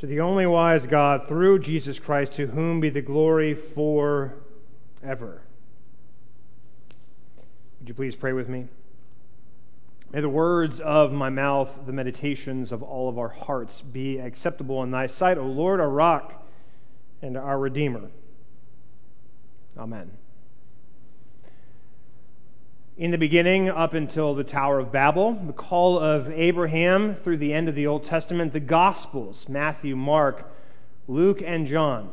to the only wise God through Jesus Christ, to whom be the glory forever. Would you please pray with me? May the words of my mouth, the meditations of all of our hearts be acceptable in thy sight, O Lord, our rock and our Redeemer. Amen. In the beginning, up until the Tower of Babel, the call of Abraham through the end of the Old Testament, the Gospels Matthew, Mark, Luke, and John,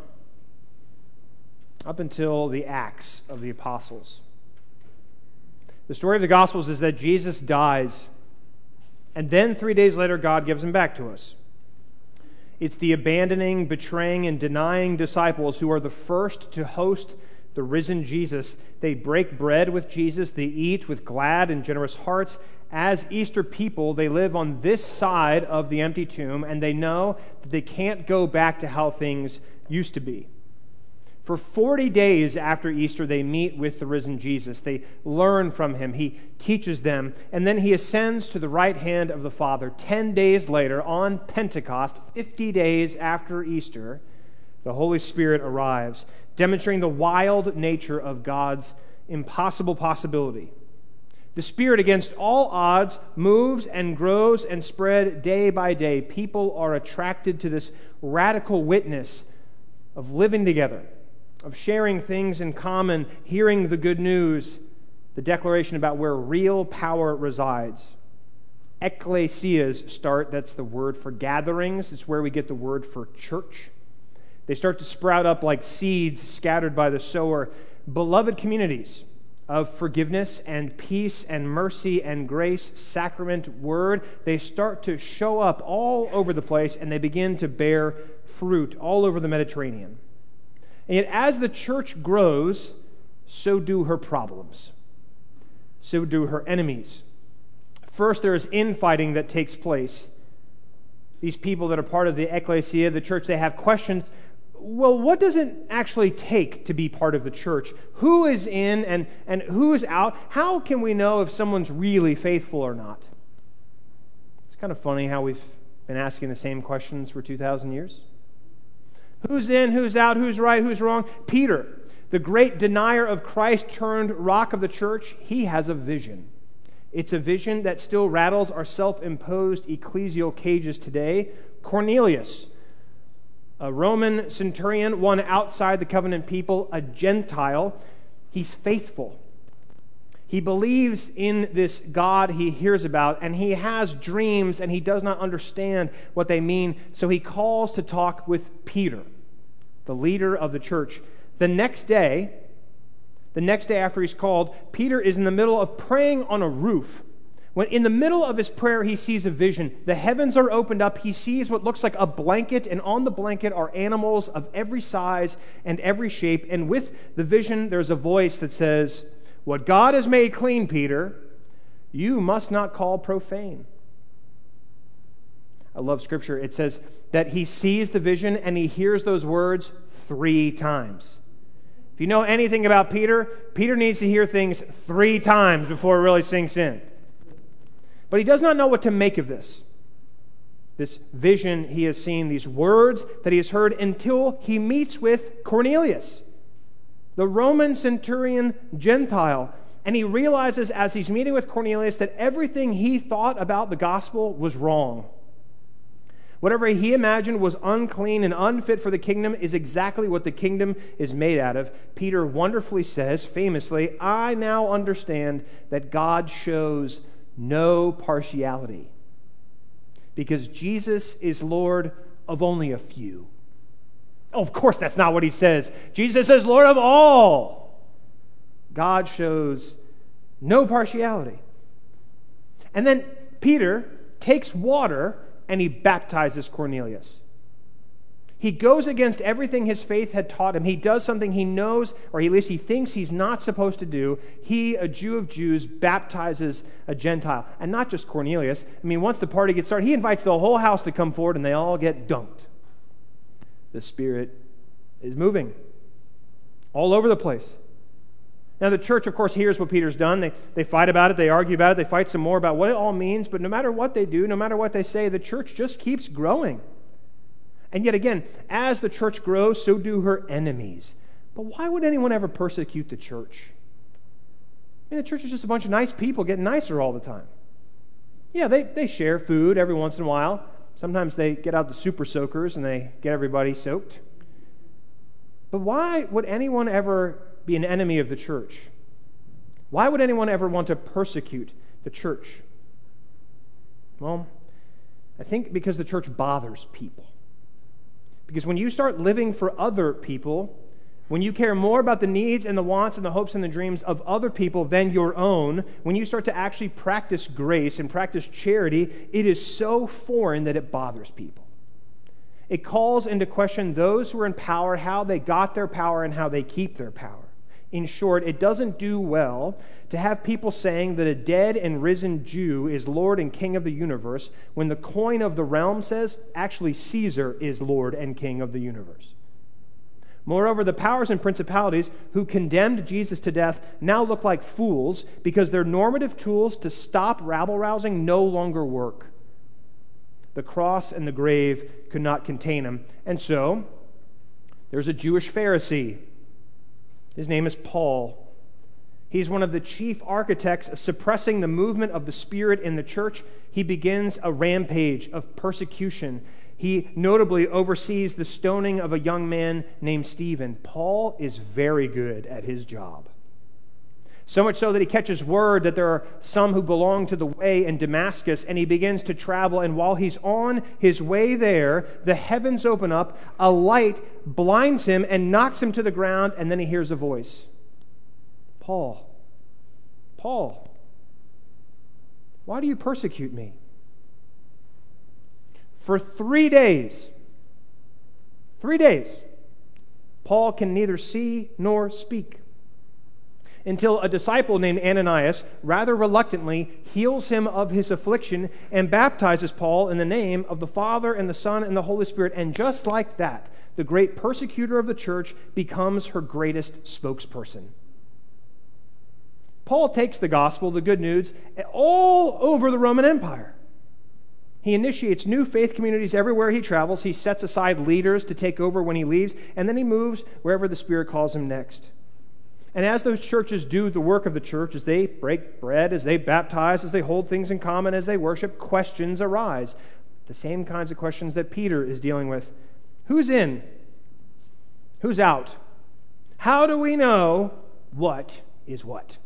up until the Acts of the Apostles. The story of the Gospels is that Jesus dies, and then three days later, God gives him back to us. It's the abandoning, betraying, and denying disciples who are the first to host the risen Jesus. They break bread with Jesus, they eat with glad and generous hearts. As Easter people, they live on this side of the empty tomb, and they know that they can't go back to how things used to be. For 40 days after Easter, they meet with the risen Jesus. They learn from him. He teaches them. And then he ascends to the right hand of the Father. 10 days later, on Pentecost, 50 days after Easter, the Holy Spirit arrives, demonstrating the wild nature of God's impossible possibility. The Spirit, against all odds, moves and grows and spread day by day. People are attracted to this radical witness of living together, of sharing things in common, hearing the good news, the declaration about where real power resides. Ecclesias start, that's the word for gatherings, it's where we get the word for church. They start to sprout up like seeds scattered by the sower. Beloved communities of forgiveness and peace and mercy and grace, sacrament, word, they start to show up all over the place and they begin to bear fruit all over the Mediterranean. And yet, as the church grows, so do her problems, so do her enemies. First, there is infighting that takes place. These people that are part of the ecclesia, the church, they have questions well, what does it actually take to be part of the church? Who is in and, and who is out? How can we know if someone's really faithful or not? It's kind of funny how we've been asking the same questions for 2,000 years. Who's in, who's out, who's right, who's wrong? Peter, the great denier of Christ turned rock of the church, he has a vision. It's a vision that still rattles our self imposed ecclesial cages today. Cornelius, a Roman centurion, one outside the covenant people, a Gentile. He's faithful. He believes in this God he hears about, and he has dreams, and he does not understand what they mean. So he calls to talk with Peter, the leader of the church. The next day, the next day after he's called, Peter is in the middle of praying on a roof when in the middle of his prayer, he sees a vision. The heavens are opened up. He sees what looks like a blanket, and on the blanket are animals of every size and every shape. And with the vision, there's a voice that says, What God has made clean, Peter, you must not call profane. I love scripture. It says that he sees the vision and he hears those words three times. If you know anything about Peter, Peter needs to hear things three times before it really sinks in. But he does not know what to make of this. This vision he has seen, these words that he has heard, until he meets with Cornelius, the Roman centurion Gentile. And he realizes as he's meeting with Cornelius that everything he thought about the gospel was wrong. Whatever he imagined was unclean and unfit for the kingdom is exactly what the kingdom is made out of. Peter wonderfully says, famously, I now understand that God shows no partiality. Because Jesus is Lord of only a few. Of course, that's not what he says. Jesus is Lord of all. God shows no partiality. And then Peter takes water and he baptizes Cornelius. He goes against everything his faith had taught him. He does something he knows, or at least he thinks he's not supposed to do. He, a Jew of Jews, baptizes a Gentile. And not just Cornelius. I mean, once the party gets started, he invites the whole house to come forward and they all get dunked. The Spirit is moving all over the place. Now, the church, of course, hears what Peter's done. They, they fight about it, they argue about it, they fight some more about what it all means. But no matter what they do, no matter what they say, the church just keeps growing. And yet again, as the church grows, so do her enemies. But why would anyone ever persecute the church? I mean, the church is just a bunch of nice people getting nicer all the time. Yeah, they, they share food every once in a while. Sometimes they get out the super soakers and they get everybody soaked. But why would anyone ever be an enemy of the church? Why would anyone ever want to persecute the church? Well, I think because the church bothers people. Because when you start living for other people, when you care more about the needs and the wants and the hopes and the dreams of other people than your own, when you start to actually practice grace and practice charity, it is so foreign that it bothers people. It calls into question those who are in power, how they got their power, and how they keep their power. In short, it doesn't do well to have people saying that a dead and risen Jew is Lord and King of the universe when the coin of the realm says actually Caesar is Lord and King of the universe. Moreover, the powers and principalities who condemned Jesus to death now look like fools because their normative tools to stop rabble rousing no longer work. The cross and the grave could not contain him. And so, there's a Jewish Pharisee his name is Paul. He's one of the chief architects of suppressing the movement of the Spirit in the church. He begins a rampage of persecution. He notably oversees the stoning of a young man named Stephen. Paul is very good at his job. So much so that he catches word that there are some who belong to the way in Damascus, and he begins to travel. And while he's on his way there, the heavens open up, a light blinds him and knocks him to the ground, and then he hears a voice. Paul, Paul, why do you persecute me? For three days, three days, Paul can neither see nor speak until a disciple named Ananias, rather reluctantly, heals him of his affliction and baptizes Paul in the name of the Father and the Son and the Holy Spirit. And just like that, the great persecutor of the church becomes her greatest spokesperson. Paul takes the gospel, the good news, all over the Roman Empire. He initiates new faith communities everywhere he travels. He sets aside leaders to take over when he leaves, and then he moves wherever the Spirit calls him next. And as those churches do the work of the church, as they break bread, as they baptize, as they hold things in common, as they worship, questions arise. The same kinds of questions that Peter is dealing with. Who's in? Who's out? How do we know what is what?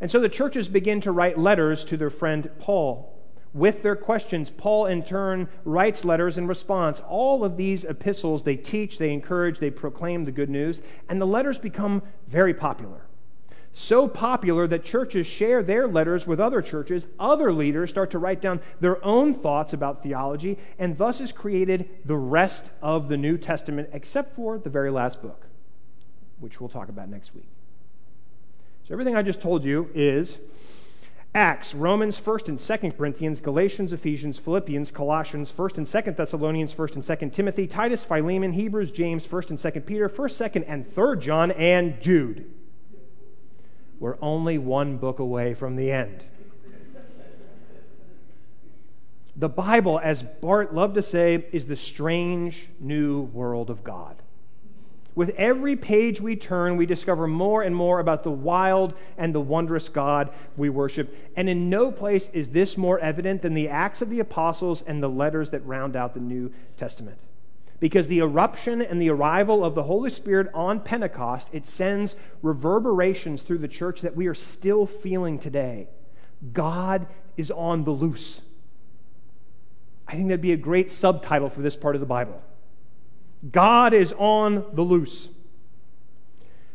And so the churches begin to write letters to their friend Paul with their questions. Paul, in turn, writes letters in response. All of these epistles, they teach, they encourage, they proclaim the good news, and the letters become very popular. So popular that churches share their letters with other churches. Other leaders start to write down their own thoughts about theology, and thus is created the rest of the New Testament, except for the very last book, which we'll talk about next week. So, everything I just told you is Acts, Romans, 1st and 2nd Corinthians, Galatians, Ephesians, Philippians, Colossians, 1st and 2nd Thessalonians, 1st and 2nd Timothy, Titus, Philemon, Hebrews, James, 1st and 2nd Peter, 1st, 2nd and 3rd John, and Jude. We're only one book away from the end. The Bible, as Barth loved to say, is the strange new world of God. With every page we turn, we discover more and more about the wild and the wondrous God we worship. And in no place is this more evident than the Acts of the Apostles and the letters that round out the New Testament. Because the eruption and the arrival of the Holy Spirit on Pentecost, it sends reverberations through the church that we are still feeling today. God is on the loose. I think that'd be a great subtitle for this part of the Bible. God is on the loose.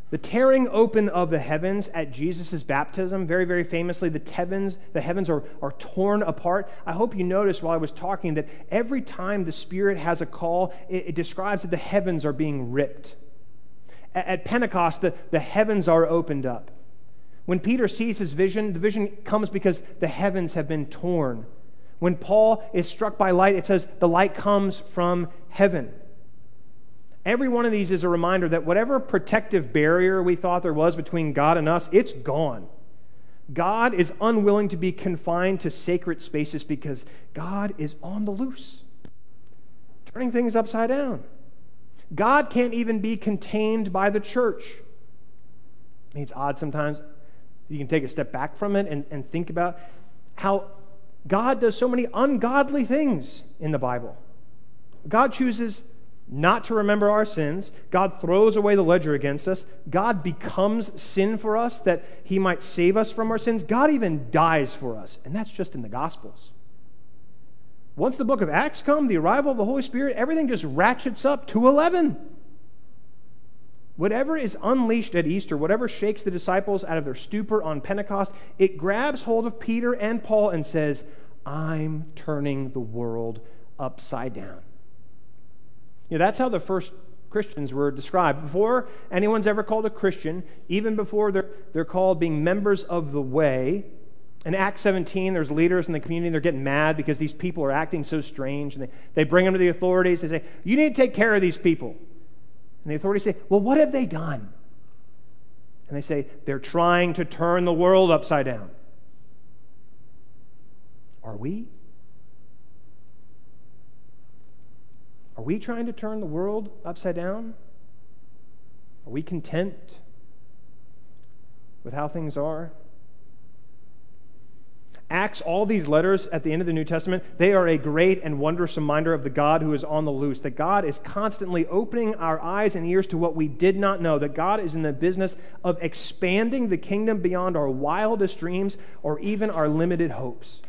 The tearing open of the heavens at Jesus' baptism, very, very famously, the heavens, the heavens are, are torn apart. I hope you noticed while I was talking that every time the Spirit has a call, it, it describes that the heavens are being ripped. At, at Pentecost, the, the heavens are opened up. When Peter sees his vision, the vision comes because the heavens have been torn. When Paul is struck by light, it says the light comes from heaven. Every one of these is a reminder that whatever protective barrier we thought there was between God and us, it's gone. God is unwilling to be confined to sacred spaces because God is on the loose. turning things upside down. God can't even be contained by the church. I mean, it's odd sometimes. You can take a step back from it and, and think about how God does so many ungodly things in the Bible. God chooses not to remember our sins. God throws away the ledger against us. God becomes sin for us that he might save us from our sins. God even dies for us. And that's just in the Gospels. Once the book of Acts come, the arrival of the Holy Spirit, everything just ratchets up to 11. Whatever is unleashed at Easter, whatever shakes the disciples out of their stupor on Pentecost, it grabs hold of Peter and Paul and says, I'm turning the world upside down. You know, that's how the first Christians were described. Before anyone's ever called a Christian, even before they're, they're called being members of the way, in Acts 17, there's leaders in the community, they're getting mad because these people are acting so strange. And they, they bring them to the authorities. They say, You need to take care of these people. And the authorities say, Well, what have they done? And they say, They're trying to turn the world upside down. Are we? We trying to turn the world upside down? Are we content with how things are? Acts, all these letters at the end of the New Testament, they are a great and wondrous reminder of the God who is on the loose, that God is constantly opening our eyes and ears to what we did not know, that God is in the business of expanding the kingdom beyond our wildest dreams or even our limited hopes.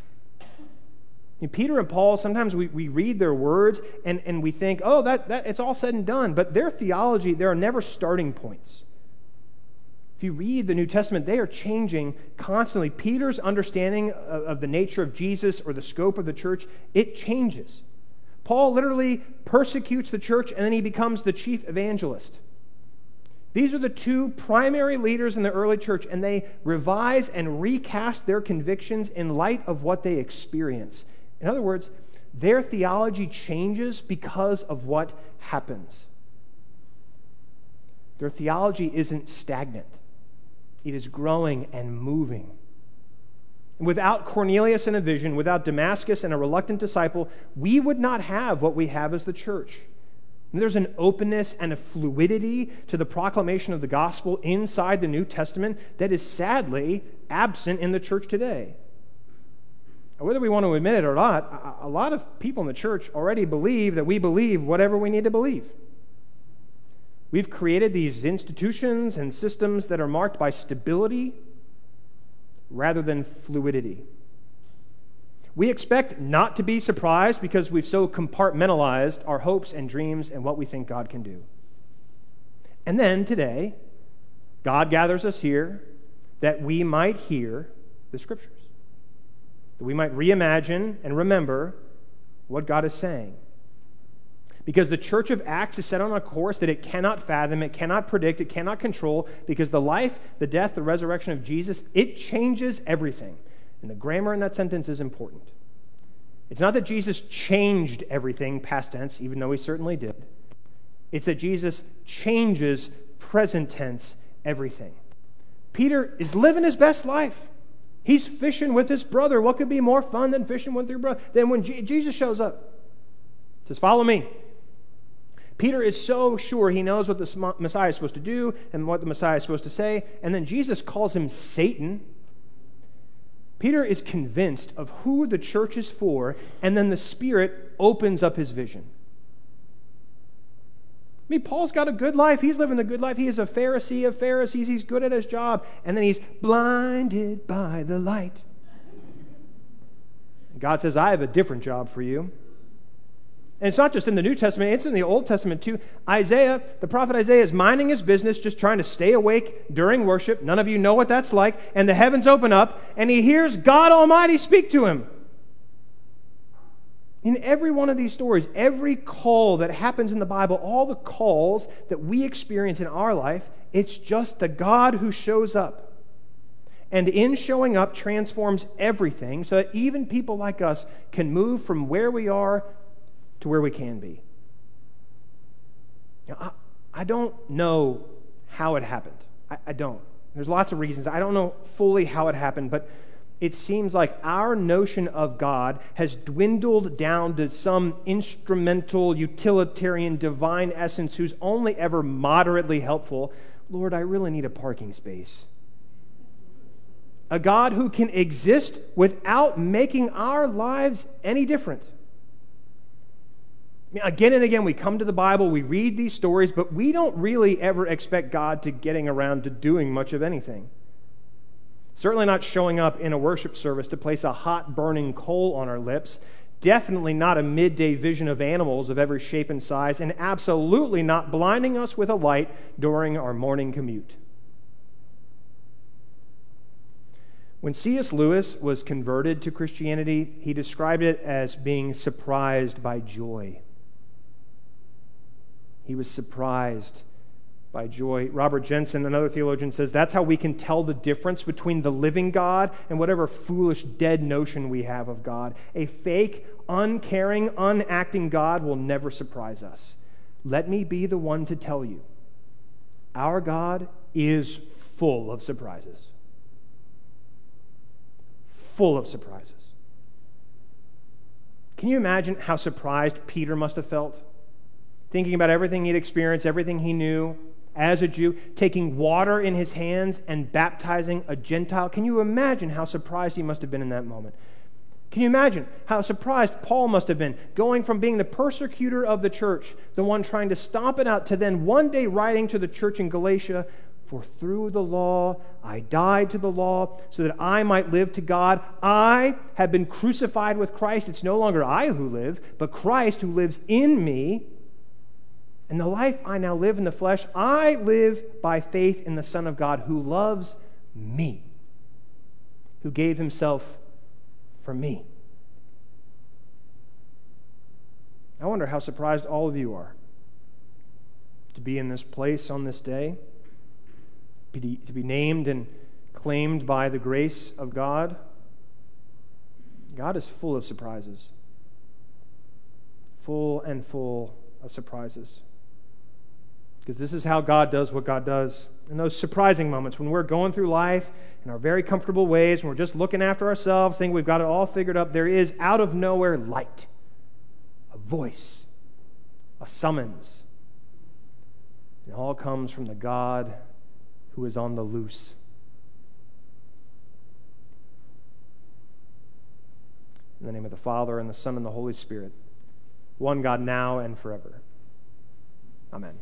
Peter and Paul, sometimes we, we read their words and, and we think, oh, that, that, it's all said and done. But their theology, there are never starting points. If you read the New Testament, they are changing constantly. Peter's understanding of, of the nature of Jesus or the scope of the church, it changes. Paul literally persecutes the church and then he becomes the chief evangelist. These are the two primary leaders in the early church, and they revise and recast their convictions in light of what they experience. In other words, their theology changes because of what happens. Their theology isn't stagnant, it is growing and moving. Without Cornelius and a vision, without Damascus and a reluctant disciple, we would not have what we have as the church. There's an openness and a fluidity to the proclamation of the gospel inside the New Testament that is sadly absent in the church today whether we want to admit it or not, a lot of people in the church already believe that we believe whatever we need to believe. We've created these institutions and systems that are marked by stability rather than fluidity. We expect not to be surprised because we've so compartmentalized our hopes and dreams and what we think God can do. And then today, God gathers us here that we might hear the scriptures that we might reimagine and remember what God is saying. Because the church of Acts is set on a course that it cannot fathom, it cannot predict, it cannot control, because the life, the death, the resurrection of Jesus, it changes everything. And the grammar in that sentence is important. It's not that Jesus changed everything, past tense, even though he certainly did. It's that Jesus changes, present tense, everything. Peter is living his best life. He's fishing with his brother. What could be more fun than fishing with your brother? Then when G- Jesus shows up, says, Follow me. Peter is so sure he knows what the Messiah is supposed to do and what the Messiah is supposed to say. And then Jesus calls him Satan. Peter is convinced of who the church is for, and then the Spirit opens up his vision. I mean, Paul's got a good life. He's living a good life. He is a Pharisee of Pharisees. He's good at his job. And then he's blinded by the light. God says, I have a different job for you. And it's not just in the New Testament, it's in the Old Testament too. Isaiah, the prophet Isaiah, is minding his business, just trying to stay awake during worship. None of you know what that's like. And the heavens open up, and he hears God Almighty speak to him. In every one of these stories, every call that happens in the Bible, all the calls that we experience in our life, it's just the God who shows up. And in showing up, transforms everything so that even people like us can move from where we are to where we can be. I, I don't know how it happened. I, I don't. There's lots of reasons. I don't know fully how it happened, but it seems like our notion of God has dwindled down to some instrumental, utilitarian, divine essence who's only ever moderately helpful. Lord, I really need a parking space. A God who can exist without making our lives any different. Again and again, we come to the Bible, we read these stories, but we don't really ever expect God to getting around to doing much of anything. Certainly not showing up in a worship service to place a hot burning coal on our lips. Definitely not a midday vision of animals of every shape and size, and absolutely not blinding us with a light during our morning commute. When C.S. Lewis was converted to Christianity, he described it as being surprised by joy. He was surprised by joy. Robert Jenson, another theologian, says that's how we can tell the difference between the living God and whatever foolish, dead notion we have of God. A fake, uncaring, unacting God will never surprise us. Let me be the one to tell you our God is full of surprises. Full of surprises. Can you imagine how surprised Peter must have felt? Thinking about everything he'd experienced, everything he knew, as a Jew, taking water in his hands and baptizing a Gentile. Can you imagine how surprised he must have been in that moment? Can you imagine how surprised Paul must have been going from being the persecutor of the church, the one trying to stomp it out, to then one day writing to the church in Galatia, For through the law I died to the law so that I might live to God. I have been crucified with Christ. It's no longer I who live, but Christ who lives in me. And the life I now live in the flesh, I live by faith in the Son of God who loves me, who gave himself for me. I wonder how surprised all of you are to be in this place on this day, to be named and claimed by the grace of God. God is full of surprises, full and full of surprises. Because this is how God does what God does. In those surprising moments when we're going through life in our very comfortable ways, when we're just looking after ourselves, think we've got it all figured up, there is out of nowhere light, a voice, a summons. It all comes from the God who is on the loose. In the name of the Father, and the Son, and the Holy Spirit, one God now and forever. Amen.